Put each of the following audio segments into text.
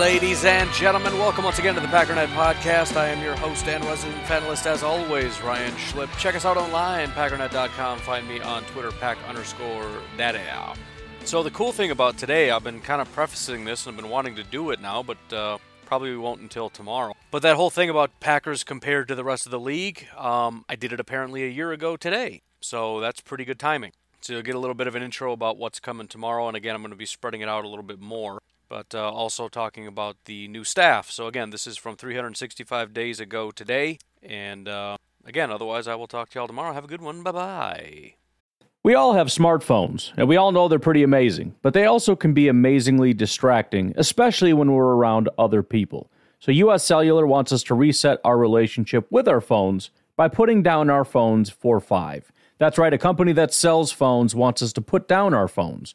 Ladies and gentlemen, welcome once again to the Packernet Podcast. I am your host and resident panelist, as always, Ryan Schlip. Check us out online, packernet.com. Find me on Twitter, pack underscore daddy. So the cool thing about today, I've been kind of prefacing this and I've been wanting to do it now, but uh, probably won't until tomorrow. But that whole thing about Packers compared to the rest of the league, um, I did it apparently a year ago today. So that's pretty good timing. So you'll get a little bit of an intro about what's coming tomorrow, and again, I'm going to be spreading it out a little bit more but uh, also talking about the new staff. So, again, this is from 365 days ago today. And uh, again, otherwise, I will talk to y'all tomorrow. Have a good one. Bye bye. We all have smartphones, and we all know they're pretty amazing, but they also can be amazingly distracting, especially when we're around other people. So, US Cellular wants us to reset our relationship with our phones by putting down our phones for five. That's right, a company that sells phones wants us to put down our phones.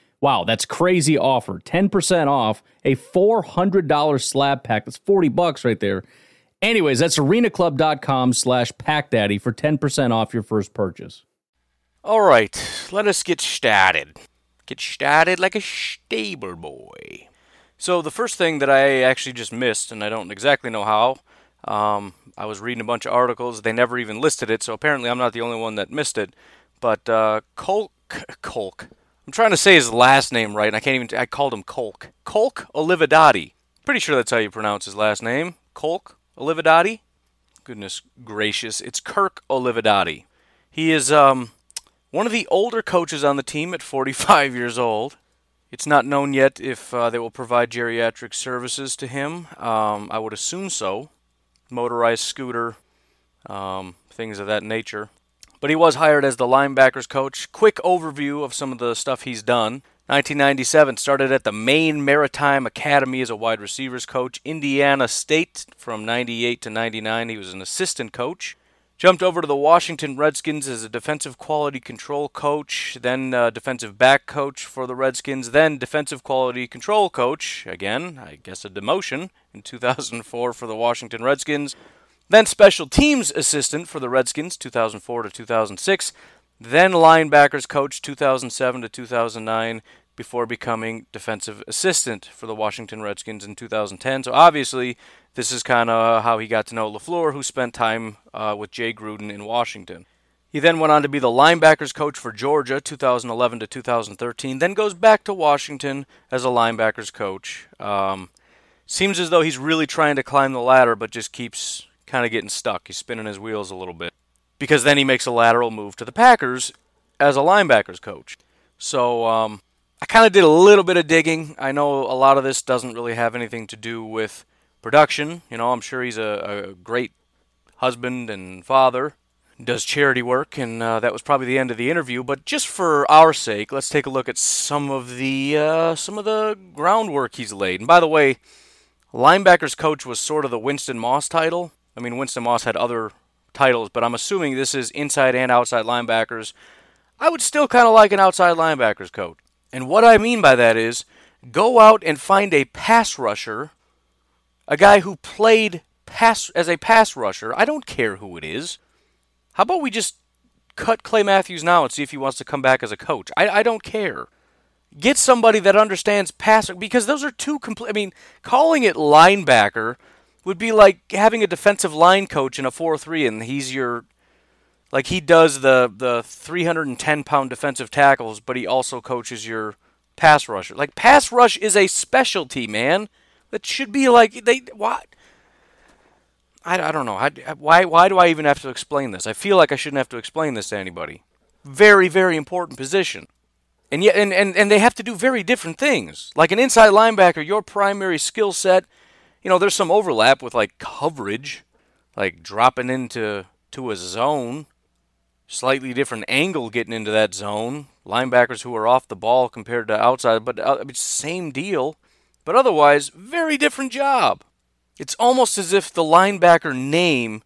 Wow, that's crazy offer. 10% off a $400 slab pack. That's 40 bucks right there. Anyways, that's arenaclub.com slash packdaddy for 10% off your first purchase. All right, let us get started. Get started like a stable boy. So, the first thing that I actually just missed, and I don't exactly know how, um, I was reading a bunch of articles. They never even listed it, so apparently I'm not the only one that missed it. But uh, Colk, Colk, I'm trying to say his last name right, and I can't even. I called him Colk. Colk Olivadotti. Pretty sure that's how you pronounce his last name. Colk Olivadotti. Goodness gracious, it's Kirk Olivadotti. He is um, one of the older coaches on the team at 45 years old. It's not known yet if uh, they will provide geriatric services to him. Um, I would assume so. Motorized scooter, um, things of that nature but he was hired as the linebackers coach. Quick overview of some of the stuff he's done. 1997 started at the Maine Maritime Academy as a wide receivers coach. Indiana State from 98 to 99 he was an assistant coach. Jumped over to the Washington Redskins as a defensive quality control coach, then uh, defensive back coach for the Redskins, then defensive quality control coach, again, I guess a demotion, in 2004 for the Washington Redskins. Then special teams assistant for the Redskins 2004 to 2006, then linebackers coach 2007 to 2009 before becoming defensive assistant for the Washington Redskins in 2010. So obviously, this is kind of how he got to know LaFleur, who spent time uh, with Jay Gruden in Washington. He then went on to be the linebackers coach for Georgia 2011 to 2013, then goes back to Washington as a linebackers coach. Um, seems as though he's really trying to climb the ladder, but just keeps kind of getting stuck. He's spinning his wheels a little bit. Because then he makes a lateral move to the Packers as a linebackers coach. So um, I kind of did a little bit of digging. I know a lot of this doesn't really have anything to do with production. You know, I'm sure he's a, a great husband and father. does charity work, and uh, that was probably the end of the interview. But just for our sake, let's take a look at some of the uh, some of the groundwork he's laid. And by the way, linebackers coach was sort of the Winston Moss title. I mean, Winston Moss had other titles, but I'm assuming this is inside and outside linebackers. I would still kind of like an outside linebackers coach. And what I mean by that is go out and find a pass rusher, a guy who played pass as a pass rusher. I don't care who it is. How about we just cut Clay Matthews now and see if he wants to come back as a coach? I, I don't care. Get somebody that understands pass because those are two complete. I mean, calling it linebacker would be like having a defensive line coach in a 4-3 and he's your like he does the the 310 pound defensive tackles but he also coaches your pass rusher. Like pass rush is a specialty man. That should be like they what I, I don't know. I, why why do I even have to explain this? I feel like I shouldn't have to explain this to anybody. Very very important position. And yet and, and, and they have to do very different things. Like an inside linebacker your primary skill set you know, there's some overlap with like coverage, like dropping into to a zone, slightly different angle getting into that zone. Linebackers who are off the ball compared to outside, but uh, same deal. But otherwise, very different job. It's almost as if the linebacker name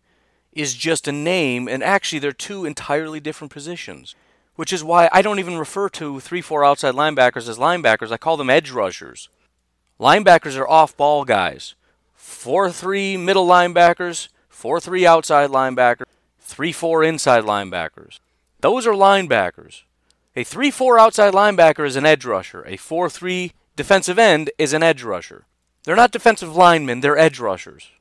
is just a name, and actually they're two entirely different positions. Which is why I don't even refer to 3 4 outside linebackers as linebackers. I call them edge rushers. Linebackers are off ball guys. 4 3 middle linebackers, 4 3 outside linebackers, 3 4 inside linebackers. Those are linebackers. A 3 4 outside linebacker is an edge rusher. A 4 3 defensive end is an edge rusher. They're not defensive linemen, they're edge rushers.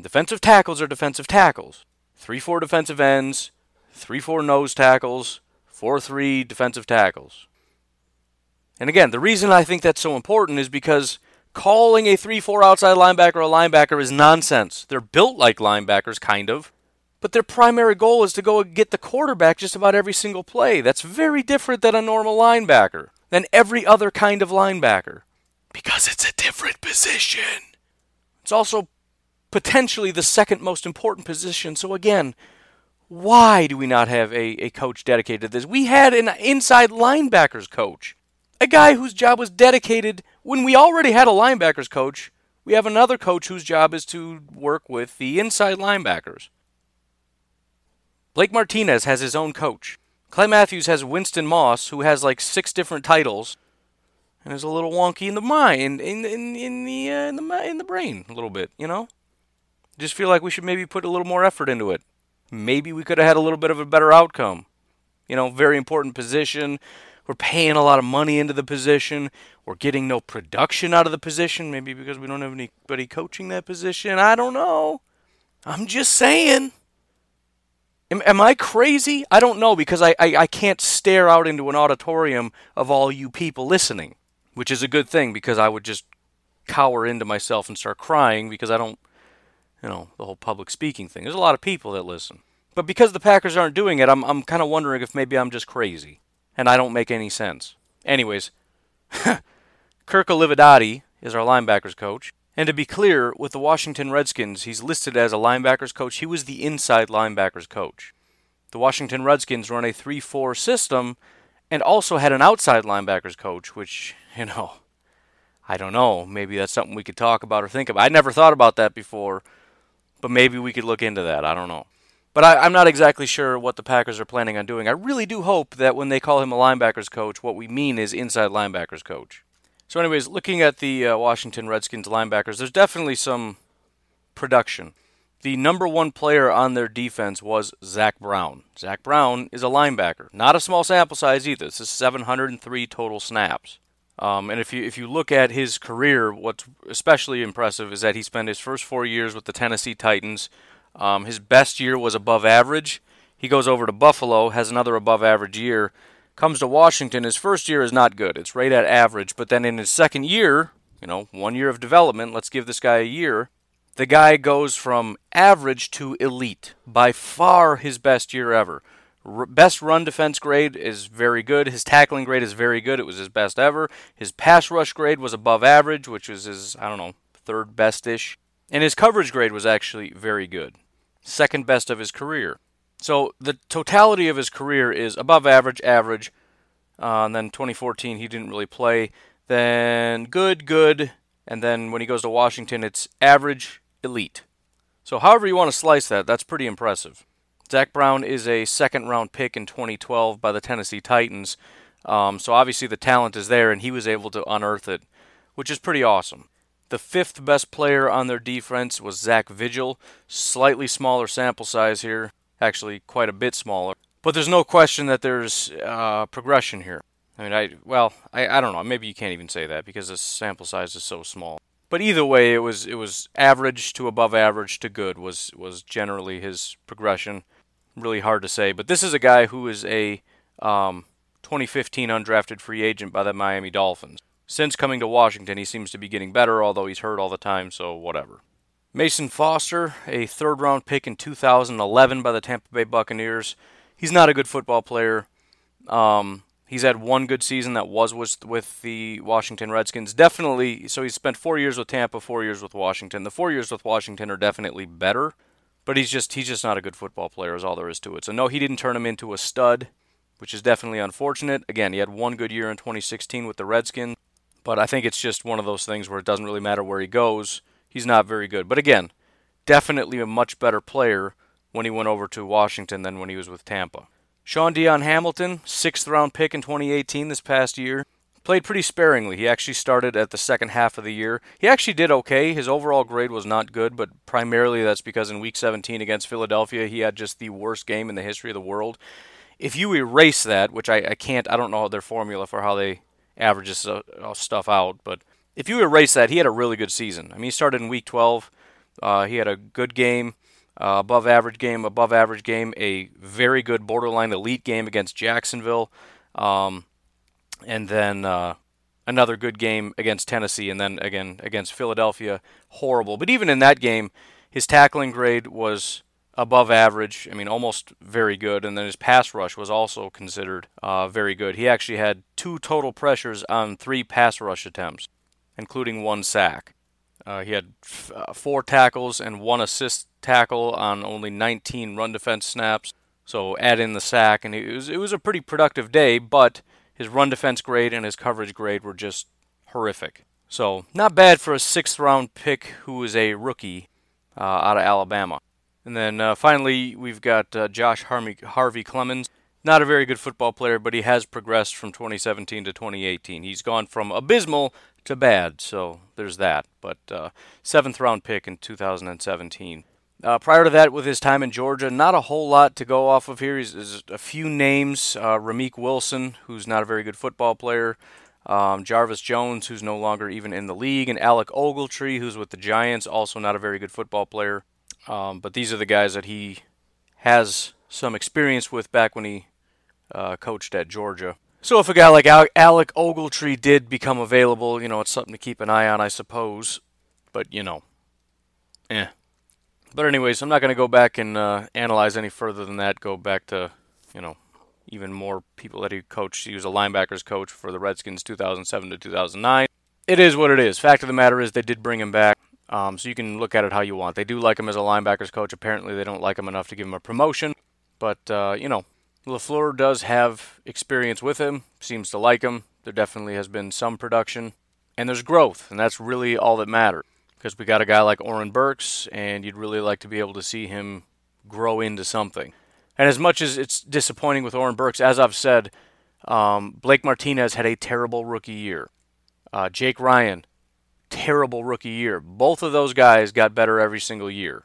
Defensive tackles are defensive tackles. 3 4 defensive ends, 3 4 nose tackles, 4 3 defensive tackles. And again, the reason I think that's so important is because calling a 3 4 outside linebacker a linebacker is nonsense. They're built like linebackers, kind of. But their primary goal is to go get the quarterback just about every single play. That's very different than a normal linebacker, than every other kind of linebacker. Because it's a different position. It's also potentially the second most important position. So, again, why do we not have a, a coach dedicated to this? We had an inside linebackers coach, a guy whose job was dedicated when we already had a linebackers coach, we have another coach whose job is to work with the inside linebackers. Blake Martinez has his own coach. Clay Matthews has Winston Moss, who has like six different titles, and is a little wonky in the mind, in in in the uh, in the in the brain a little bit. You know, just feel like we should maybe put a little more effort into it. Maybe we could have had a little bit of a better outcome. You know, very important position. We're paying a lot of money into the position. We're getting no production out of the position, maybe because we don't have anybody coaching that position. I don't know. I'm just saying. Am, am I crazy? I don't know because I, I, I can't stare out into an auditorium of all you people listening, which is a good thing because I would just cower into myself and start crying because I don't, you know, the whole public speaking thing. There's a lot of people that listen. But because the Packers aren't doing it, I'm, I'm kind of wondering if maybe I'm just crazy and I don't make any sense. Anyways, Kirk Olivadotti is our linebackers coach. And to be clear, with the Washington Redskins, he's listed as a linebackers coach. He was the inside linebackers coach. The Washington Redskins run a 3 4 system and also had an outside linebackers coach, which, you know, I don't know. Maybe that's something we could talk about or think about. I never thought about that before, but maybe we could look into that. I don't know. But I, am not exactly sure what the Packers are planning on doing. I really do hope that when they call him a linebackers coach, what we mean is inside linebackers coach. So, anyways, looking at the uh, Washington Redskins linebackers, there's definitely some production. The number one player on their defense was Zach Brown. Zach Brown is a linebacker, not a small sample size either. This is 703 total snaps. Um, and if you if you look at his career, what's especially impressive is that he spent his first four years with the Tennessee Titans. Um, his best year was above average. He goes over to Buffalo, has another above average year, Comes to Washington, his first year is not good. It's right at average. But then in his second year, you know, one year of development, let's give this guy a year, the guy goes from average to elite. By far his best year ever. R- best run defense grade is very good. His tackling grade is very good. It was his best ever. His pass rush grade was above average, which was his, I don't know, third best ish. And his coverage grade was actually very good. Second best of his career. So the totality of his career is above average, average. Uh, and then 2014, he didn't really play. Then good, good. And then when he goes to Washington, it's average, elite. So, however you want to slice that, that's pretty impressive. Zach Brown is a second round pick in 2012 by the Tennessee Titans. Um, so, obviously, the talent is there, and he was able to unearth it, which is pretty awesome. The fifth best player on their defense was Zach Vigil. Slightly smaller sample size here, actually, quite a bit smaller. But there's no question that there's uh, progression here. I mean, I well, I, I don't know. Maybe you can't even say that because the sample size is so small. But either way, it was it was average to above average to good was was generally his progression. Really hard to say, but this is a guy who is a um, 2015 undrafted free agent by the Miami Dolphins. Since coming to Washington, he seems to be getting better, although he's hurt all the time, so whatever. Mason Foster, a third round pick in 2011 by the Tampa Bay Buccaneers. He's not a good football player. Um, He's had one good season that was with, the Washington Redskins. Definitely, so he's spent four years with Tampa, four years with Washington. The four years with Washington are definitely better, but he's just he's just not a good football player. Is all there is to it. So no, he didn't turn him into a stud, which is definitely unfortunate. Again, he had one good year in 2016 with the Redskins, but I think it's just one of those things where it doesn't really matter where he goes. He's not very good. But again, definitely a much better player when he went over to Washington than when he was with Tampa. Shaun Dion Hamilton, sixth round pick in 2018 this past year. Played pretty sparingly. He actually started at the second half of the year. He actually did okay. His overall grade was not good, but primarily that's because in week 17 against Philadelphia, he had just the worst game in the history of the world. If you erase that, which I, I can't, I don't know their formula for how they average this uh, stuff out, but if you erase that, he had a really good season. I mean, he started in week 12. Uh, he had a good game uh, above average game, above average game, a very good borderline elite game against Jacksonville, um, and then uh, another good game against Tennessee, and then again against Philadelphia, horrible. But even in that game, his tackling grade was above average. I mean, almost very good. And then his pass rush was also considered uh, very good. He actually had two total pressures on three pass rush attempts, including one sack. Uh, he had f- uh, four tackles and one assist tackle on only 19 run defense snaps. So add in the sack, and it was it was a pretty productive day. But his run defense grade and his coverage grade were just horrific. So not bad for a sixth round pick who is a rookie uh, out of Alabama. And then uh, finally we've got uh, Josh Harvey, Harvey Clemons. Not a very good football player, but he has progressed from 2017 to 2018. He's gone from abysmal to bad. So there's that. But uh, seventh round pick in 2017. Uh, prior to that, with his time in Georgia, not a whole lot to go off of here. He's, a few names: uh, Ramik Wilson, who's not a very good football player. Um, Jarvis Jones, who's no longer even in the league, and Alec Ogletree, who's with the Giants, also not a very good football player. Um, but these are the guys that he has some experience with back when he uh, coached at Georgia. So if a guy like Alec Ogletree did become available, you know, it's something to keep an eye on, I suppose. But you know, eh. But anyways, I'm not going to go back and uh, analyze any further than that. Go back to, you know, even more people that he coached. He was a linebackers coach for the Redskins 2007 to 2009. It is what it is. Fact of the matter is, they did bring him back. Um, so you can look at it how you want. They do like him as a linebackers coach. Apparently, they don't like him enough to give him a promotion. But uh, you know, LaFleur does have experience with him, seems to like him. There definitely has been some production, and there's growth, and that's really all that matters. Because we got a guy like Oren Burks, and you'd really like to be able to see him grow into something. And as much as it's disappointing with Oren Burks, as I've said, um, Blake Martinez had a terrible rookie year. Uh, Jake Ryan, terrible rookie year. Both of those guys got better every single year.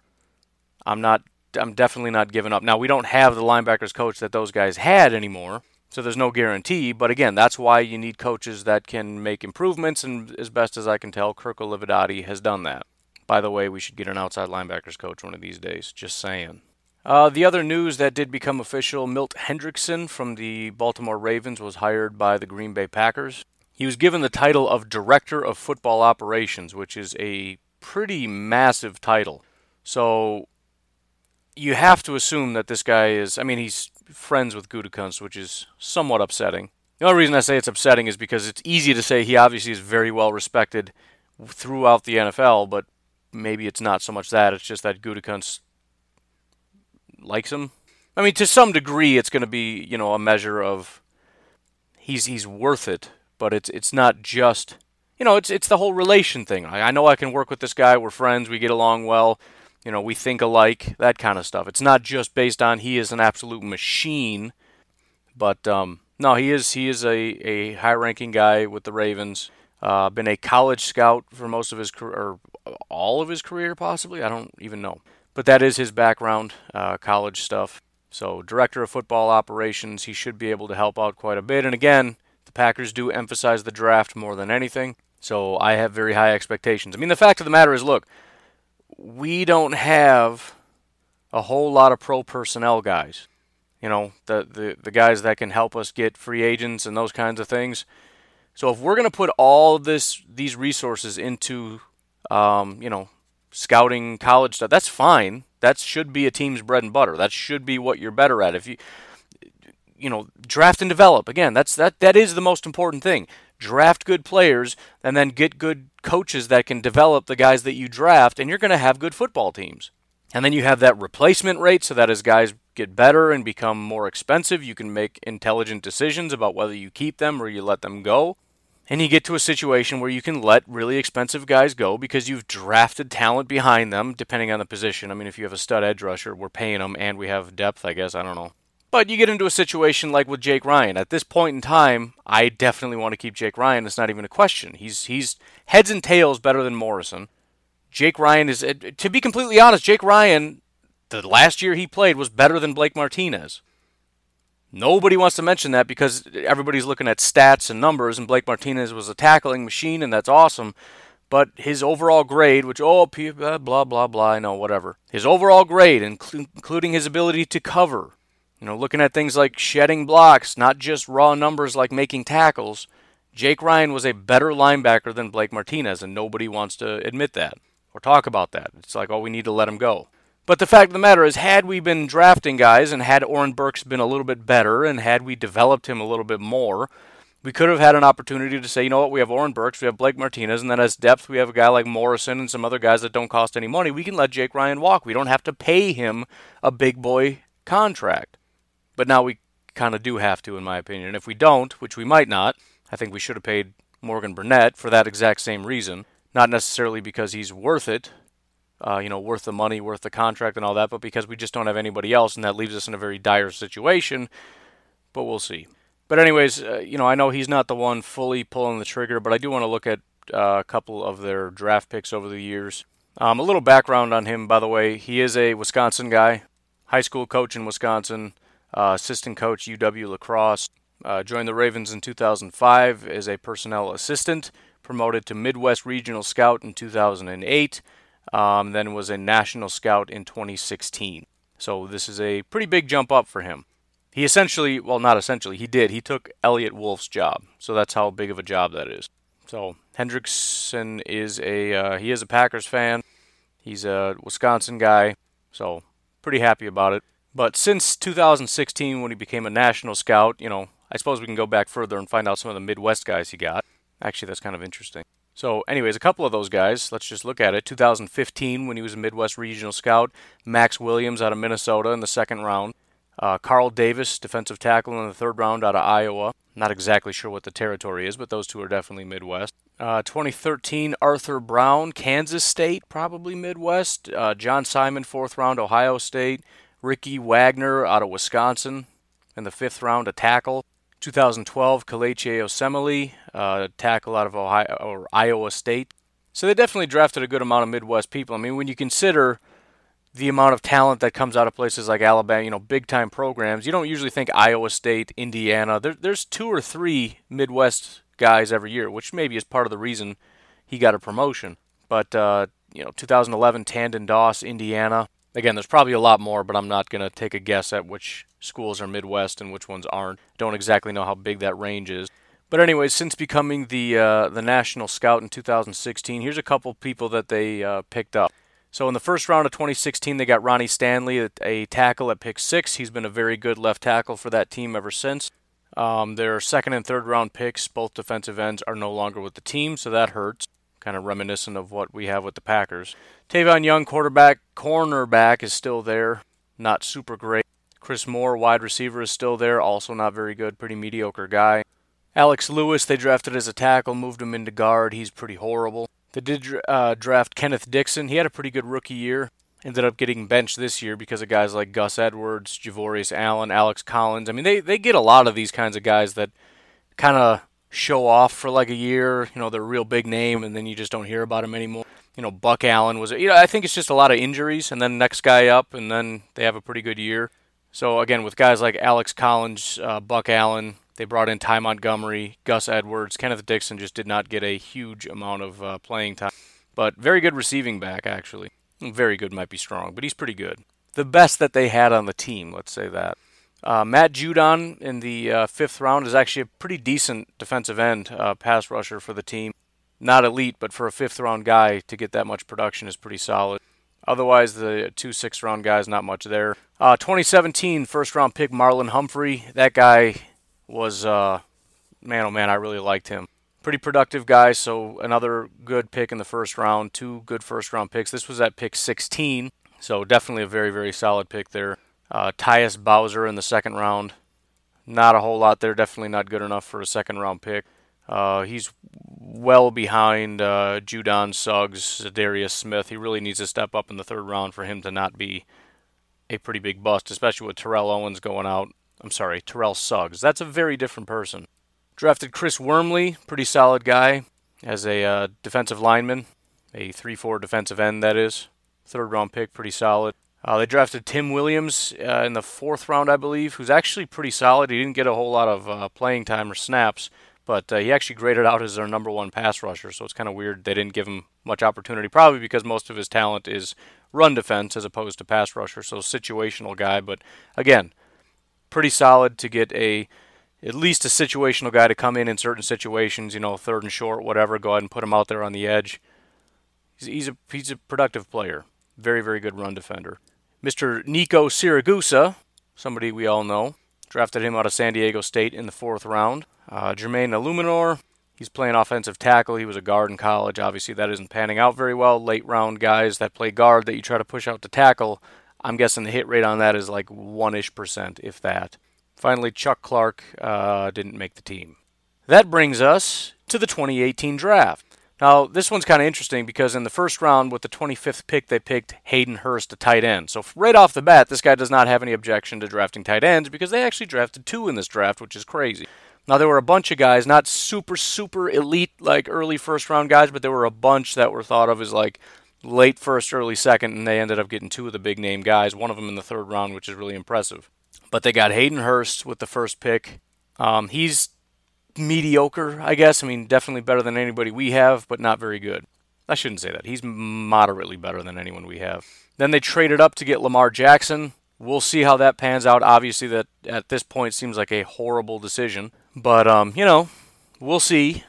I'm not I'm definitely not giving up. Now we don't have the linebackers coach that those guys had anymore, so there's no guarantee. But again, that's why you need coaches that can make improvements. And as best as I can tell, Kirk Olivadotti has done that. By the way, we should get an outside linebackers coach one of these days. Just saying. Uh, the other news that did become official: Milt Hendrickson from the Baltimore Ravens was hired by the Green Bay Packers. He was given the title of Director of Football Operations, which is a pretty massive title. So you have to assume that this guy is. I mean, he's friends with Gutekunst, which is somewhat upsetting. The only reason I say it's upsetting is because it's easy to say he obviously is very well respected throughout the NFL, but maybe it's not so much that. It's just that Gutekunst likes him. I mean, to some degree, it's going to be you know a measure of he's he's worth it, but it's it's not just you know it's it's the whole relation thing. I, I know I can work with this guy. We're friends. We get along well. You know, we think alike. That kind of stuff. It's not just based on he is an absolute machine, but um, no, he is he is a a high ranking guy with the Ravens. Uh, been a college scout for most of his career, or all of his career, possibly. I don't even know. But that is his background, uh, college stuff. So, director of football operations, he should be able to help out quite a bit. And again, the Packers do emphasize the draft more than anything. So, I have very high expectations. I mean, the fact of the matter is look, we don't have a whole lot of pro personnel guys. You know, the, the, the guys that can help us get free agents and those kinds of things. So if we're going to put all this these resources into, um, you know, scouting college stuff, that's fine. That should be a team's bread and butter. That should be what you're better at. If you, you know, draft and develop again, that's that that is the most important thing. Draft good players and then get good coaches that can develop the guys that you draft, and you're going to have good football teams. And then you have that replacement rate so that as guys get better and become more expensive, you can make intelligent decisions about whether you keep them or you let them go. And you get to a situation where you can let really expensive guys go because you've drafted talent behind them, depending on the position. I mean, if you have a stud edge rusher, we're paying them and we have depth, I guess. I don't know. But you get into a situation like with Jake Ryan. At this point in time, I definitely want to keep Jake Ryan. It's not even a question. He's he's heads and tails better than Morrison. Jake Ryan is, uh, to be completely honest, Jake Ryan, the last year he played was better than Blake Martinez. Nobody wants to mention that because everybody's looking at stats and numbers, and Blake Martinez was a tackling machine, and that's awesome. But his overall grade, which, oh, blah, blah, blah, blah, I know, whatever. His overall grade, including his ability to cover, you know, looking at things like shedding blocks, not just raw numbers like making tackles, Jake Ryan was a better linebacker than Blake Martinez, and nobody wants to admit that or talk about that. It's like, oh, we need to let him go. But the fact of the matter is, had we been drafting guys and had Oren Burks been a little bit better and had we developed him a little bit more, we could have had an opportunity to say, you know what, we have Oren Burks, we have Blake Martinez, and then as depth, we have a guy like Morrison and some other guys that don't cost any money. We can let Jake Ryan walk. We don't have to pay him a big boy contract. But now we kind of do have to, in my opinion. And if we don't, which we might not, I think we should have paid Morgan Burnett for that exact same reason. Not necessarily because he's worth it, uh, you know, worth the money, worth the contract, and all that, but because we just don't have anybody else, and that leaves us in a very dire situation. But we'll see. But anyways, uh, you know, I know he's not the one fully pulling the trigger, but I do want to look at uh, a couple of their draft picks over the years. Um, a little background on him, by the way. He is a Wisconsin guy, high school coach in Wisconsin, uh, assistant coach UW lacrosse. Uh, joined the Ravens in 2005 as a personnel assistant promoted to Midwest Regional Scout in 2008, um, then was a National Scout in 2016. So this is a pretty big jump up for him. He essentially, well, not essentially, he did. He took Eliot Wolf's job. So that's how big of a job that is. So Hendrickson is a uh, he is a Packers fan. He's a Wisconsin guy. So pretty happy about it. But since 2016, when he became a national scout, you know, I suppose we can go back further and find out some of the Midwest guys he got. Actually, that's kind of interesting. So, anyways, a couple of those guys, let's just look at it. 2015, when he was a Midwest Regional Scout, Maxx Williams out of Minnesota in the second round. Uh, Carl Davis, defensive tackle in the third round out of Iowa. Not exactly sure what the territory is, but those two are definitely Midwest. Uh, 2013, Arthur Brown, Kansas State, probably Midwest. Uh, John Simon, fourth round, Ohio State. Ricky Wagner out of Wisconsin in the fifth round, a tackle. 2012, Kelechi Osemele, uh, tackle out of Ohio or Iowa State. So they definitely drafted a good amount of Midwest people. I mean, when you consider the amount of talent that comes out of places like Alabama, you know, big time programs, you don't usually think Iowa State, Indiana. There, there's two or three Midwest guys every year, which maybe is part of the reason he got a promotion. But, uh, you know, 2011, Tandon Doss, Indiana. Again, there's probably a lot more, but I'm not going to take a guess at which schools are Midwest and which ones aren't. Don't exactly know how big that range is. But anyways, since becoming the uh, the national scout in 2016, here's a couple people that they uh, picked up. So in the first round of 2016, they got Ronnie Stanley, a tackle at pick six. He's been a very good left tackle for that team ever since. Um, their second and third round picks, both defensive ends, are no longer with the team, so that hurts. Kind of reminiscent of what we have with the Packers. Tavon Young, quarterback, cornerback, is still there. Not super great. Chris Moore, wide receiver, is still there, also not very good, pretty mediocre guy. Alex Lewis, they drafted as a tackle, moved him into guard. He's pretty horrible. They did uh, draft Kenneth Dixon. He had a pretty good rookie year. Ended up getting benched this year because of guys like Gus Edwards, Javorius Allen, Alex Collins. I mean, they, they get a lot of these kinds of guys that kind of show off for like a year. You know, they're a real big name, and then you just don't hear about them anymore. You know, Buck Allen was. You know, I think it's just a lot of injuries, and then next guy up, and then they have a pretty good year. So again, with guys like Alex Collins, uh, Buck Allen, they brought in Ty Montgomery, Gus Edwards, Kenneth Dixon just did not get a huge amount of uh, playing time, but very good receiving back actually. Very good might be strong, but he's pretty good. The best that they had on the team, let's say that. Uh, Matt Judon in the uh, fifth round is actually a pretty decent defensive end uh, pass rusher for the team. Not elite, but for a fifth round guy to get that much production is pretty solid. Otherwise, the two sixth round guys, not much there. Uh, 2017 first round pick Marlon Humphrey. That guy was, uh, man, oh man, I really liked him. Pretty productive guy, so another good pick in the first round. Two good first round picks. This was at pick 16, so definitely a very, very solid pick there. Uh, Tyus Bowser in the second round. Not a whole lot there. Definitely not good enough for a second round pick. Uh, he's well behind uh, Judon Suggs, Darius Smith. He really needs to step up in the third round for him to not be a pretty big bust, especially with Terrell Owens going out. I'm sorry, Terrell Suggs. That's a very different person. Drafted Chris Wormley, pretty solid guy, as a uh, defensive lineman, a 3 4 defensive end, that is. Third round pick, pretty solid. Uh, they drafted Tim Williams uh, in the fourth round, I believe, who's actually pretty solid. He didn't get a whole lot of uh, playing time or snaps, but uh, he actually graded out as their number one pass rusher, so it's kind of weird they didn't give him much opportunity, probably because most of his talent is run defense as opposed to pass rusher, so situational guy. But again, pretty solid to get a at least a situational guy to come in in certain situations, you know, third and short, whatever. Go ahead and put him out there on the edge. He's, he's a he's a productive player, very very good run defender. Mr. Nico Siragusa, somebody we all know, drafted him out of San Diego State in the fourth round. Uh, Jermaine Eluemunor, he's playing offensive tackle. He was a guard in college. Obviously, that isn't panning out very well. Late round guys that play guard that you try to push out to tackle, I'm guessing the hit rate on that is like one ish percent, if that. Finally, Chuck Clark uh, didn't make the team. That brings us to the 2018 draft. Now, this one's kind of interesting because in the first round, with the 25th pick, they picked Hayden Hurst, a tight end. So, right off the bat, this guy does not have any objection to drafting tight ends because they actually drafted two in this draft, which is crazy. Now, there were a bunch of guys, not super, super elite, like early first round guys, but there were a bunch that were thought of as like late first, early second, and they ended up getting two of the big name guys, one of them in the third round, which is really impressive. But they got Hayden Hurst with the first pick. Um, he's mediocre, I guess. I mean, definitely better than anybody we have, but not very good. I shouldn't say that. He's moderately better than anyone we have. Then they traded up to get Lamar Jackson. We'll see how that pans out. Obviously, that at this point seems like a horrible decision, but um, you know, we'll see.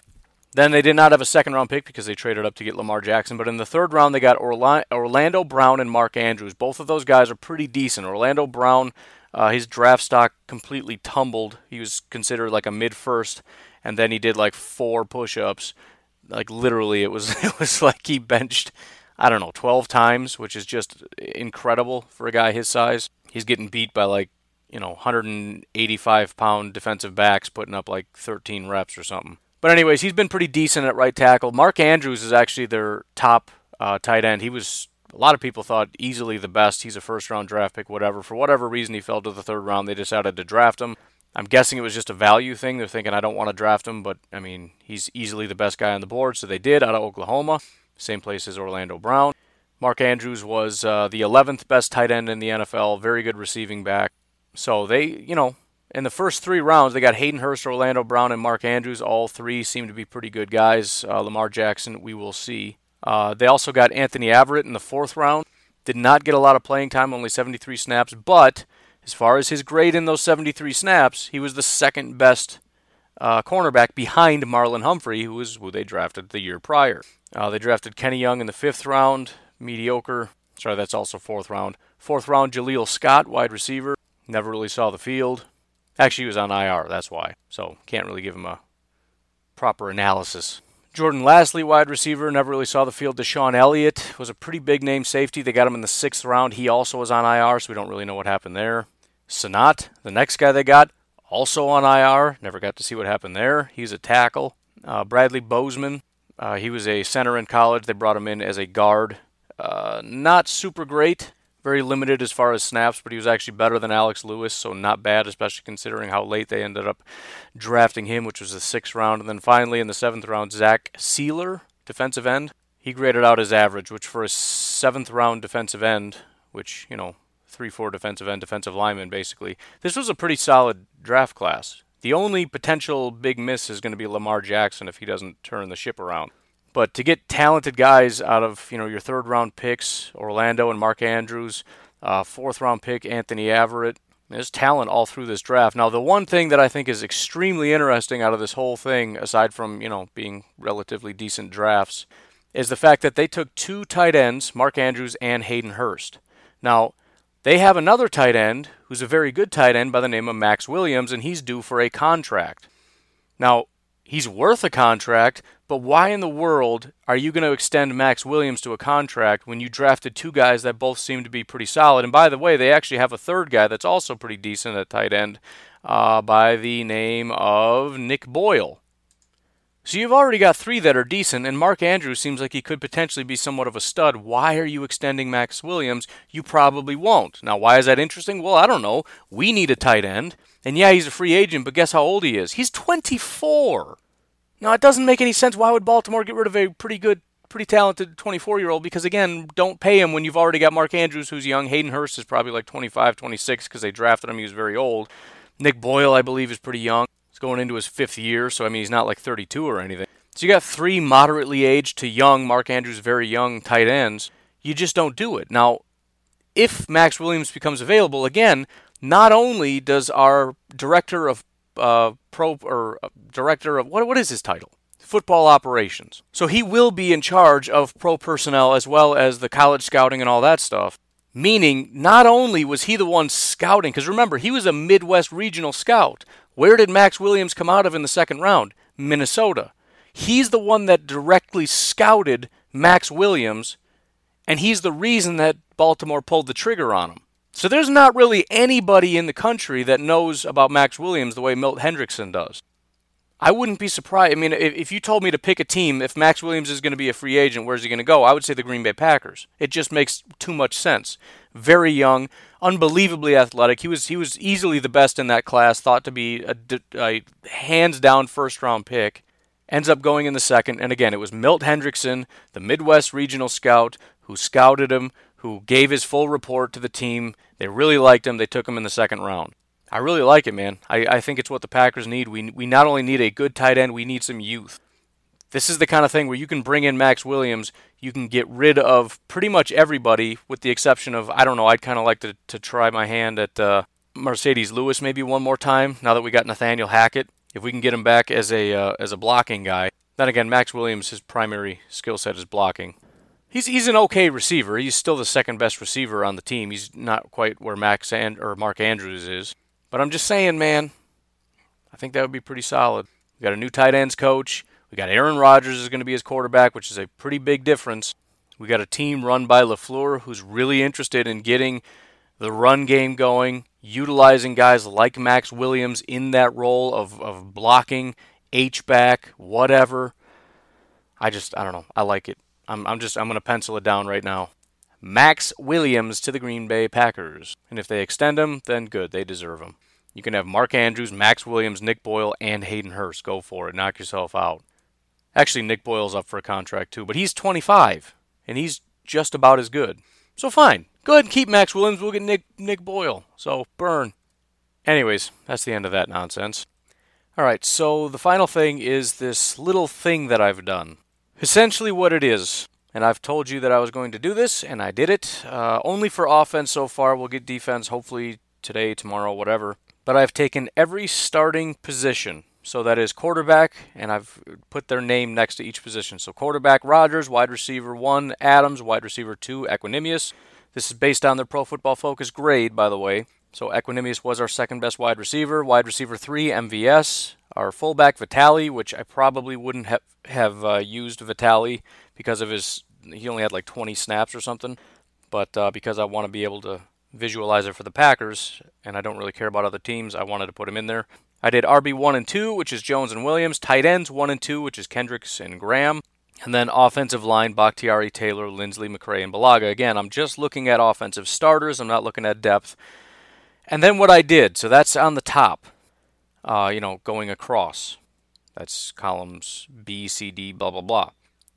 Then they did not have a second round pick because they traded up to get Lamar Jackson. But in the third round, they got Orlando Brown and Mark Andrews. Both of those guys are pretty decent. Orlando Brown, uh, his draft stock completely tumbled. He was considered like a mid first, and then he did like four push ups. Like literally, it was it was like he benched, I don't know, 12 times, which is just incredible for a guy his size. He's getting beat by like you know 185 pound defensive backs putting up like 13 reps or something. But anyways, he's been pretty decent at right tackle. Mark Andrews is actually their top uh, tight end. He was a lot of people thought easily the best. He's a first round draft pick, whatever. For whatever reason, he fell to the third round. They decided to draft him. I'm guessing it was just a value thing. They're thinking, I don't want to draft him, but I mean, he's easily the best guy on the board. So they did out of Oklahoma, same place as Orlando Brown. Mark Andrews was uh, the 11th best tight end in the NFL, very good receiving back. So they, you know, in the first three rounds, they got Hayden Hurst, Orlando Brown, and Mark Andrews. All three seem to be pretty good guys. Uh, Lamar Jackson, we will see. Uh, they also got Anthony Averett in the fourth round. Did not get a lot of playing time, only 73 snaps, but as far as his grade in those 73 snaps, he was the second best uh, cornerback behind Marlon Humphrey, who was who they drafted the year prior. Uh, they drafted Kenny Young in the fifth round, mediocre. Sorry, that's also fourth round. Fourth round, Jaleel Scott, wide receiver. Never really saw the field. Actually, he was on IR, that's why. So can't really give him a proper analysis. Jordan Lasley, wide receiver, never really saw the field. DeShon Elliott was a pretty big name safety. They got him in the sixth round. He also was on IR, so we don't really know what happened there. Senat, the next guy they got, also on IR. Never got to see what happened there. He's a tackle. Uh, Bradley Bozeman, uh, he was a center in college. They brought him in as a guard. Uh, not super great, very limited as far as snaps, but he was actually better than Alex Lewis, so not bad, especially considering how late they ended up drafting him, which was the sixth round. And then finally in the seventh round, Zach Sieler, defensive end. He graded out his average, which for a seventh round defensive end, which, you know, 3 4 defensive end, defensive lineman, basically, this was a pretty solid draft class. The only potential big miss is going to be Lamar Jackson if he doesn't turn the ship around. But to get talented guys out of you know your third round picks, Orlando and Mark Andrews, uh, fourth round pick Anthony Averett, there's talent all through this draft. Now the one thing that I think is extremely interesting out of this whole thing, aside from you know being relatively decent drafts, is the fact that they took two tight ends, Mark Andrews and Hayden Hurst. Now they have another tight end who's a very good tight end by the name of Maxx Williams, and he's due for a contract. Now, he's worth a contract, but why in the world are you going to extend Maxx Williams to a contract when you drafted two guys that both seem to be pretty solid? And by the way, they actually have a third guy that's also pretty decent at tight end uh, by the name of Nick Boyle. So you've already got three that are decent, and Mark Andrews seems like he could potentially be somewhat of a stud. Why are you extending Maxx Williams? You probably won't. Now, why is that interesting? Well, I don't know. We need a tight end. And yeah, he's a free agent, but guess how old he is? He's 24. Now, it doesn't make any sense. Why would Baltimore get rid of a pretty good, pretty talented 24 year old? Because, again, don't pay him when you've already got Mark Andrews, who's young. Hayden Hurst is probably like 25, 26 because they drafted him. He was very old. Nick Boyle, I believe, is pretty young going into his fifth year, so I mean he's not like 32 or anything. So you got three moderately aged to young, Mark Andrews very young tight ends. You just don't do it. Now, if Maxx Williams becomes available again, not only does our director of uh, pro or uh, director of what what is his title? Football operations. So he will be in charge of pro personnel as well as the college scouting and all that stuff. Meaning, not only was he the one scouting, because remember, he was a Midwest regional scout. Where did Maxx Williams come out of in the second round? Minnesota. He's the one that directly scouted Maxx Williams, and he's the reason that Baltimore pulled the trigger on him. So there's not really anybody in the country that knows about Maxx Williams the way Milt Hendrickson does. I wouldn't be surprised. I mean, if, if you told me to pick a team, if Maxx Williams is going to be a free agent, where's he going to go? I would say the Green Bay Packers. It just makes too much sense. Very young, unbelievably athletic. He was he was easily the best in that class. Thought to be a, a hands down first round pick. Ends up going in the second, and again, it was Milt Hendrickson, the Midwest regional scout, who scouted him, who gave his full report to the team. They really liked him. They took him in the second round. I really like it, man. I, I think it's what the Packers need. We, we not only need a good tight end, we need some youth. This is the kind of thing where you can bring in Maxx Williams, you can get rid of pretty much everybody, with the exception of, I don't know, I'd kind of like to, to try my hand at uh, Marcedes Lewis maybe one more time, now that we got Nathaniel Hackett. If we can get him back as a, uh, as a blocking guy. Then again, Maxx Williams, his primary skill set is blocking. He's, he's an okay receiver. He's still the second best receiver on the team. He's not quite where Max and or Mark Andrews is. But I'm just saying, man, I think that would be pretty solid. We got a new tight ends coach. We got Aaron Rodgers is going to be his quarterback, which is a pretty big difference. We got a team run by LaFleur who's really interested in getting the run game going, utilizing guys like Maxx Williams in that role of, of blocking, H back, whatever. I just I don't know. I like it. I'm I'm just I'm gonna pencil it down right now. Maxx Williams to the Green Bay Packers. And if they extend him, then good, they deserve him. You can have Mark Andrews, Maxx Williams, Nick Boyle, and Hayden Hurst. Go for it. Knock yourself out. Actually, Nick Boyle's up for a contract too, but he's 25, and he's just about as good. So fine. Go ahead and keep Maxx Williams. We'll get Nick Nick Boyle. So burn. Anyways, that's the end of that nonsense. All right, so the final thing is this little thing that I've done. Essentially, what it is and I've told you that I was going to do this, and I did it. Uh, only for offense so far. We'll get defense hopefully today, tomorrow, whatever. But I've taken every starting position. So that is quarterback, and I've put their name next to each position. So quarterback Rodgers, wide receiver one Adams, wide receiver two Equanimeous. This is based on their Pro Football Focus grade, by the way. So Equanimeous was our second best wide receiver. Wide receiver three MVS. Our fullback Vitale, which I probably wouldn't have have uh, used Vitale because of his he only had like 20 snaps or something, but uh, because I want to be able to visualizer for the Packers, and I don't really care about other teams. I wanted to put him in there. I did RB one and two, which is Jones and Williams. Tight ends one and two, which is Kendricks and Graham. And then offensive line, Bakhtiari, Taylor, Linsley, McCray, and Bulaga. Again, I'm just looking at offensive starters. I'm not looking at depth. And then what I did, so that's on the top, uh, you know, going across. That's columns B, C, D, blah, blah, blah.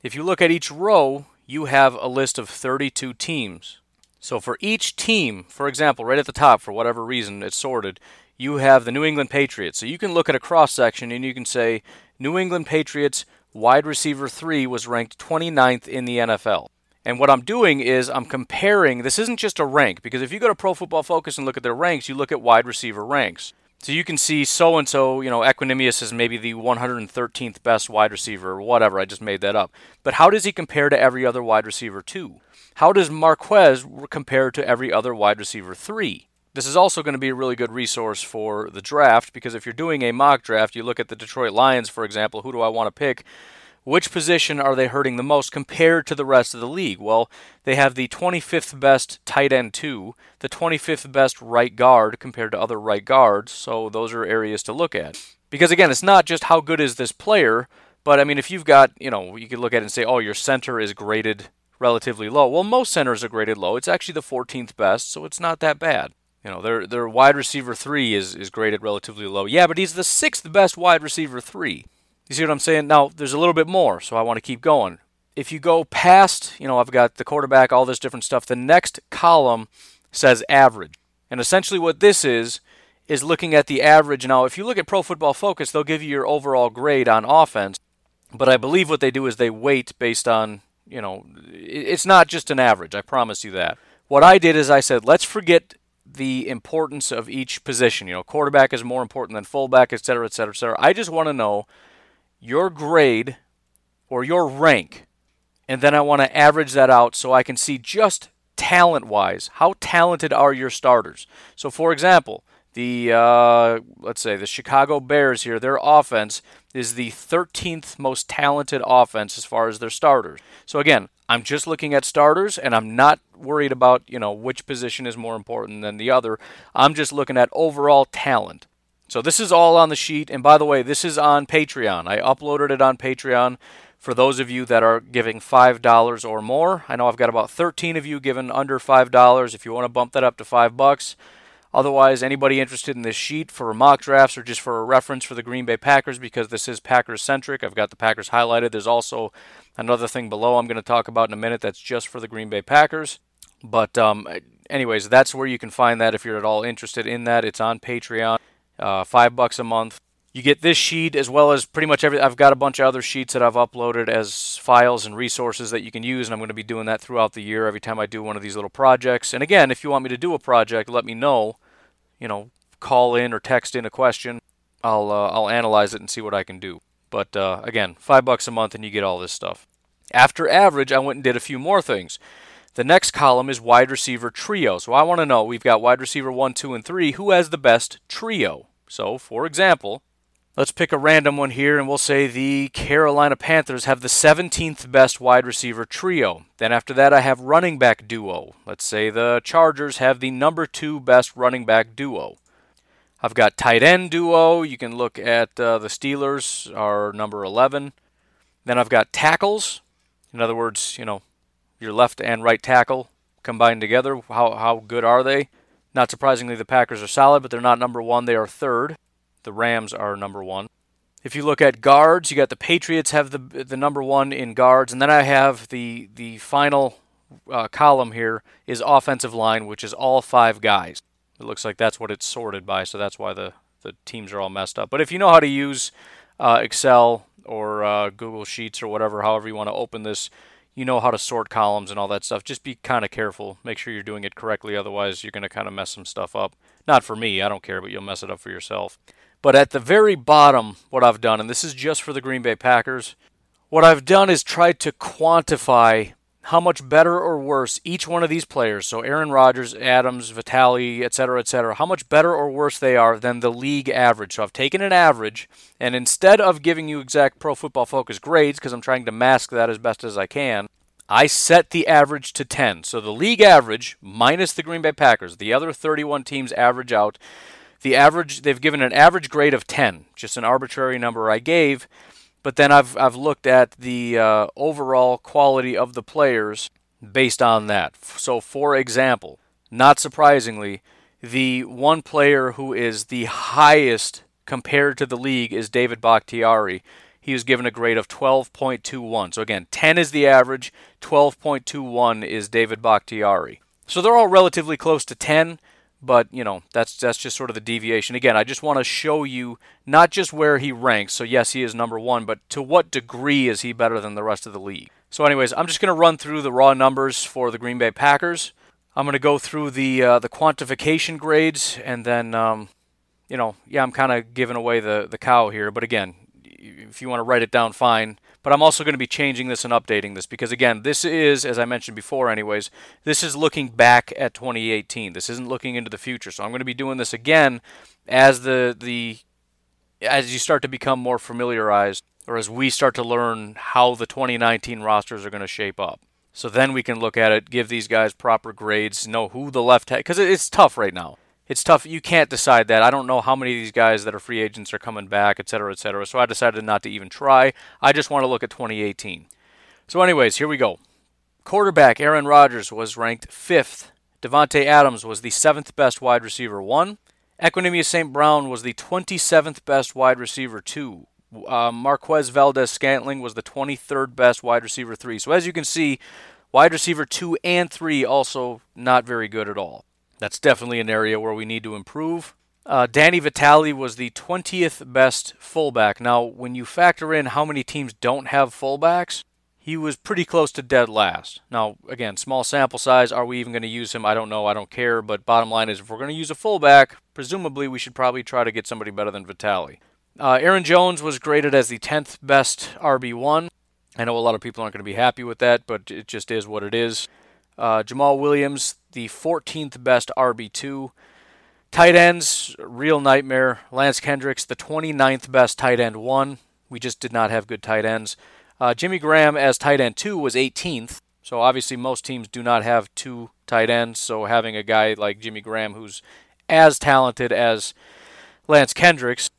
If you look at each row, you have a list of 32 teams. So for each team, for example, right at the top, for whatever reason it's sorted, you have the New England Patriots. So you can look at a cross section and you can say New England Patriots wide receiver 3 was ranked 29th in the NFL. And what I'm doing is I'm comparing, this isn't just a rank, because if you go to Pro Football Focus and look at their ranks, you look at wide receiver ranks. So you can see so and so, you know, Equanimeous is maybe the 113th best wide receiver or whatever. I just made that up. But how does he compare to every other wide receiver, too? How does Marquez compare to every other wide receiver, three? This is also going to be a really good resource for the draft because if you're doing a mock draft, you look at the Detroit Lions, for example, who do I want to pick? Which position are they hurting the most compared to the rest of the league? Well, they have the 25th best tight end, two, the 25th best right guard compared to other right guards, so those are areas to look at. Because again, it's not just how good is this player, but I mean, if you've got, you know, you could look at it and say, oh, your center is graded relatively low. Well, most centers are graded low. It's actually the 14th best, so it's not that bad. You know, their their wide receiver three is, is graded relatively low. Yeah, but he's the sixth best wide receiver three. You see what I'm saying? Now, there's a little bit more, so I want to keep going. If you go past, you know, I've got the quarterback, all this different stuff, the next column says average. And essentially what this is, is looking at the average. Now, if you look at Pro Football Focus, they'll give you your overall grade on offense. But I believe what they do is they weight based on, you know, it's not just an average. I promise you that. What I did is I said, let's forget the importance of each position. You know, quarterback is more important than fullback, et cetera, et cetera, et cetera. I just want to know your grade or your rank, and then I want to average that out so I can see just talent wise how talented are your starters. So, for example, the uh, let's say the Chicago Bears here, their offense is the 13th most talented offense as far as their starters. So again, I'm just looking at starters and I'm not worried about, you know, which position is more important than the other. I'm just looking at overall talent. So this is all on the sheet. And by the way, this is on Patreon. I uploaded it on Patreon for those of you that are giving $5 or more. I know I've got about 13 of you giving under $5. If you want to bump that up to 5 bucks. Otherwise, anybody interested in this sheet for mock drafts or just for a reference for the Green Bay Packers because this is Packers centric. I've got the Packers highlighted. There's also another thing below I'm going to talk about in a minute that's just for the Green Bay Packers. But um, anyways, that's where you can find that if you're at all interested in that. It's on Patreon uh, five bucks a month. You get this sheet as well as pretty much every. I've got a bunch of other sheets that I've uploaded as files and resources that you can use, and I'm going to be doing that throughout the year every time I do one of these little projects. And again, if you want me to do a project, let me know. You know, call in or text in a question. I'll uh, I'll analyze it and see what I can do. But uh, again, five bucks a month and you get all this stuff. After average, I went and did a few more things. The next column is wide receiver trio. So I want to know we've got wide receiver 1, 2, and 3. Who has the best trio? So, for example, let's pick a random one here and we'll say the Carolina Panthers have the 17th best wide receiver trio. Then after that, I have running back duo. Let's say the Chargers have the number 2 best running back duo. I've got tight end duo. You can look at uh, the Steelers are number 11. Then I've got tackles. In other words, you know, your left and right tackle combined together. How, how good are they? Not surprisingly, the Packers are solid, but they're not number one. They are third. The Rams are number one. If you look at guards, you got the Patriots have the the number one in guards, and then I have the the final uh, column here is offensive line, which is all five guys. It looks like that's what it's sorted by, so that's why the the teams are all messed up. But if you know how to use uh, Excel or uh, Google Sheets or whatever, however you want to open this, you know how to sort columns and all that stuff. Just be kind of careful. Make sure you're doing it correctly. Otherwise, you're going to kind of mess some stuff up. Not for me, I don't care, but you'll mess it up for yourself. But at the very bottom, what I've done, and this is just for the Green Bay Packers, what I've done is tried to quantify how much better or worse each one of these players, so Aaron Rodgers, Adams, Vitale, etc., etc., how much better or worse they are than the league average. So I've taken an average, and instead of giving you exact pro football focus grades, because I'm trying to mask that as best as I can, I set the average to 10. So the league average minus the Green Bay Packers, the other 31 teams average out. The average they've given an average grade of 10, just an arbitrary number I gave. But then I've I've looked at the uh, overall quality of the players based on that. So for example, not surprisingly, the one player who is the highest compared to the league is David Bakhtiari. He was given a grade of 12.21. So again, 10 is the average, 12.21 is David Bakhtiari. So they're all relatively close to 10, but you know, that's that's just sort of the deviation. Again, I just want to show you not just where he ranks. So yes, he is number 1, but to what degree is he better than the rest of the league? So anyways, I'm just going to run through the raw numbers for the Green Bay Packers. I'm going to go through the uh, the quantification grades, and then, um, you know, yeah, I'm kind of giving away the the cow here. But again, if you want to write it down, fine. But I'm also going to be changing this and updating this because again, this is, as I mentioned before, anyways, this is looking back at 2018. This isn't looking into the future. So I'm going to be doing this again as the the as you start to become more familiarized, or as we start to learn how the 2019 rosters are going to shape up. So then we can look at it, give these guys proper grades, know who the left because it's tough right now. It's tough. You can't decide that. I don't know how many of these guys that are free agents are coming back, et cetera, et cetera. So I decided not to even try. I just want to look at 2018. So, anyways, here we go. Quarterback Aaron Rodgers was ranked fifth. Davante Adams was the seventh best wide receiver, one. Equanimeous St. Brown was the 27th best wide receiver, two uh, Marquez Valdes Scantling was the 23rd best wide receiver three. So as you can see, wide receiver two and three also not very good at all. That's definitely an area where we need to improve. Uh, Danny Vitale was the 20th best fullback. Now, when you factor in how many teams don't have fullbacks, he was pretty close to dead last. Now, again, small sample size. Are we even going to use him? I don't know. I don't care. But bottom line is, if we're going to use a fullback, presumably we should probably try to get somebody better than Vitale. Uh, Aaron Jones was graded as the 10th best RB1. I know a lot of people aren't going to be happy with that, but it just is what it is. Uh, Jamaal Williams, the 14th best RB2. Tight ends, real nightmare. Lance Kendricks, the 29th best tight end 1. We just did not have good tight ends. Uh, Jimmy Graham as tight end 2 was 18th. So obviously, most teams do not have two tight ends. So having a guy like Jimmy Graham who's as talented as Lance Kendricks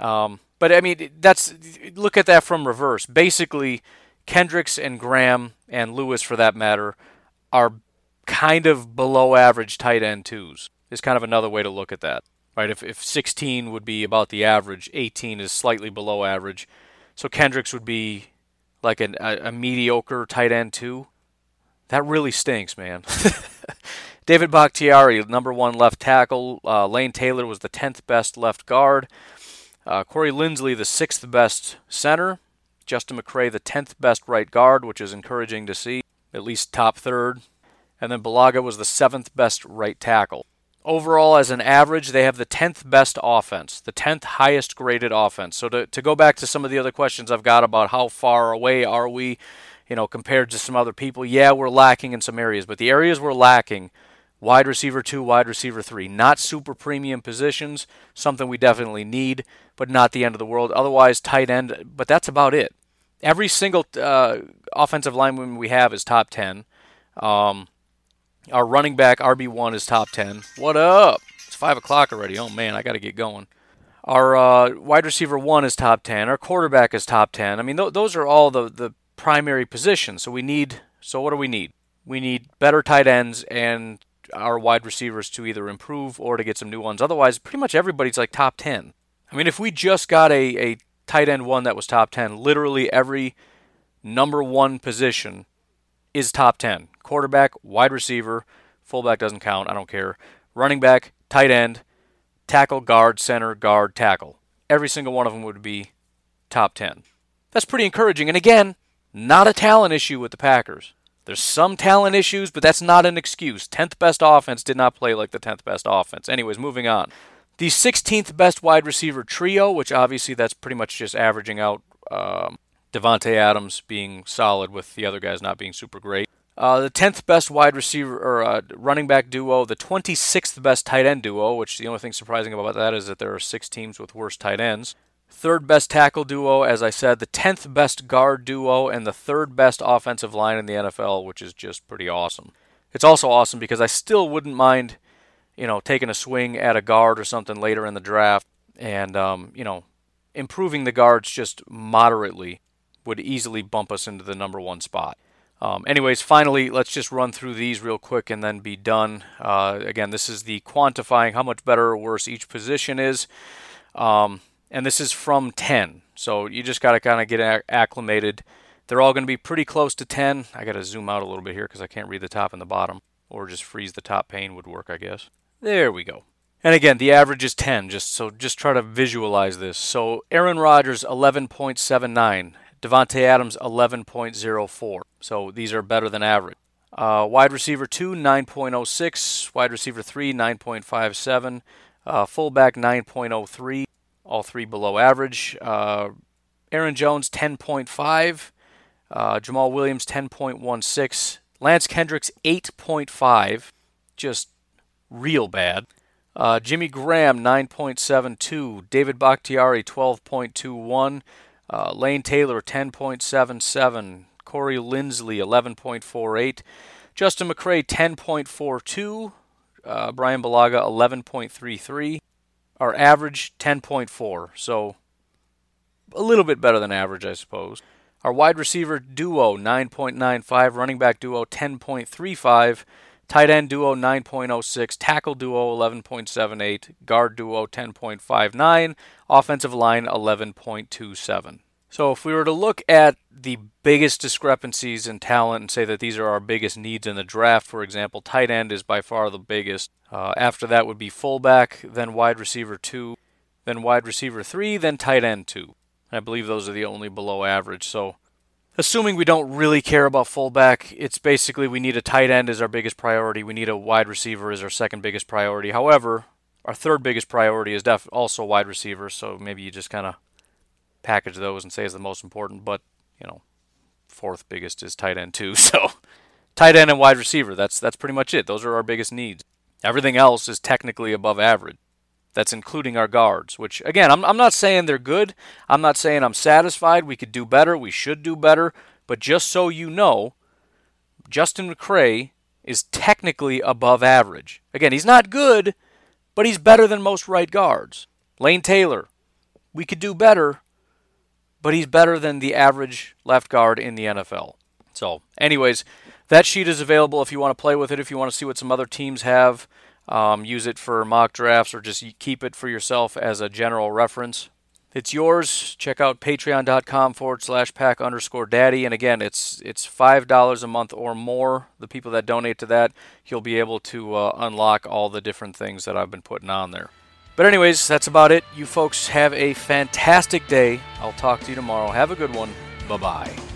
um, but I mean, that's look at that from reverse. Basically, Kendricks and Graham and Lewis, for that matter, are kind of below average tight end twos. Is kind of another way to look at that, right? If if 16 would be about the average, 18 is slightly below average. So Kendricks would be like an, a, a mediocre tight end two. That really stinks, man. David Bakhtiari, number one left tackle. Uh, Lane Taylor was the 10th best left guard. Uh, Corey Linsley, the sixth best center. Justin McCray, the 10th best right guard, which is encouraging to see, at least top third. And then Bulaga was the seventh best right tackle. Overall, as an average, they have the 10th best offense, the 10th highest graded offense. So to, to go back to some of the other questions I've got about how far away are we, you know, compared to some other people, yeah, we're lacking in some areas, but the areas we're lacking wide receiver two, wide receiver three. Not super premium positions, something we definitely need, but not the end of the world. Otherwise, tight end, but that's about it. Every single uh, offensive lineman we have is top 10. Um, our running back, RB1, is top 10. What up? It's 5 o'clock already. Oh, man, I got to get going. Our uh, wide receiver 1 is top 10. Our quarterback is top 10. I mean, th- those are all the, the primary positions. So we need, so what do we need? We need better tight ends and our wide receivers to either improve or to get some new ones. Otherwise, pretty much everybody's like top 10. I mean, if we just got a, a tight end one that was top 10, literally every number one position is top 10. Quarterback, wide receiver, fullback doesn't count, I don't care. Running back, tight end, tackle, guard, center, guard, tackle. Every single one of them would be top 10. That's pretty encouraging. And again, not a talent issue with the Packers. There's some talent issues, but that's not an excuse. 10th best offense did not play like the 10th best offense. Anyways, moving on. The 16th best wide receiver trio, which obviously that's pretty much just averaging out um, Davante Adams being solid with the other guys not being super great. Uh, the 10th best wide receiver or uh, running back duo, the 26th best tight end duo, which the only thing surprising about that is that there are six teams with worse tight ends. Third best tackle duo, as I said, the 10th best guard duo, and the third best offensive line in the NFL, which is just pretty awesome. It's also awesome because I still wouldn't mind, you know, taking a swing at a guard or something later in the draft and, um, you know, improving the guards just moderately would easily bump us into the number one spot. Um, anyways, finally, let's just run through these real quick and then be done. Uh, again, this is the quantifying how much better or worse each position is. Um, and this is from 10. So you just got to kind of get acclimated. They're all going to be pretty close to 10. I got to zoom out a little bit here because I can't read the top and the bottom. Or just freeze the top pane would work, I guess. There we go. And again, the average is 10, just so just try to visualize this. So Aaron Rodgers 11.79, Davante Adams 11.04. So these are better than average. Uh, wide receiver 2, 9.06. Wide receiver 3, 9.57. Uh, fullback, 9.03. All three below average. Uh, Aaron Jones, 10.5. Uh, Jamaal Williams, 10.16. Lance Kendricks, 8.5. Just real bad. Uh, Jimmy Graham, 9.72. David Bakhtiari, 12.21. Uh, Lane Taylor, 10.77. Corey Linsley, 11.48. Justin McCray, 10.42. Uh, Bryan Bulaga, 11.33. Our average, 10.4. So a little bit better than average, I suppose. Our wide receiver duo, 9.95. Running back duo, 10.35. Tight end duo 9.06, tackle duo 11.78, guard duo 10.59, offensive line 11.27. So if we were to look at the biggest discrepancies in talent and say that these are our biggest needs in the draft, for example, tight end is by far the biggest. Uh, after that would be fullback, then wide receiver 2, then wide receiver 3, then tight end 2. I believe those are the only below average. So assuming we don't really care about fullback, it's basically we need a tight end as our biggest priority. We need a wide receiver as our second biggest priority. However, our third biggest priority is def- also wide receiver. So maybe you just kind of package those and say is the most important. But you know, fourth biggest is tight end too. So tight end and wide receiver. That's that's pretty much it. Those are our biggest needs. Everything else is technically above average. That's including our guards, which, again, I'm, I'm not saying they're good. I'm not saying I'm satisfied. We could do better. We should do better. But just so you know, Justin McCray is technically above average. Again, he's not good, but he's better than most right guards. Lane Taylor, we could do better, but he's better than the average left guard in the NFL. So, anyways, that sheet is available if you want to play with it, if you want to see what some other teams have. Um, use it for mock drafts or just keep it for yourself as a general reference. It's yours. Check out patreon.com forward slash pack underscore daddy. And again, it's it's $5 a month or more. The people that donate to that, you'll be able to uh, unlock all the different things that I've been putting on there. But, anyways, that's about it. You folks have a fantastic day. I'll talk to you tomorrow. Have a good one. Bye bye.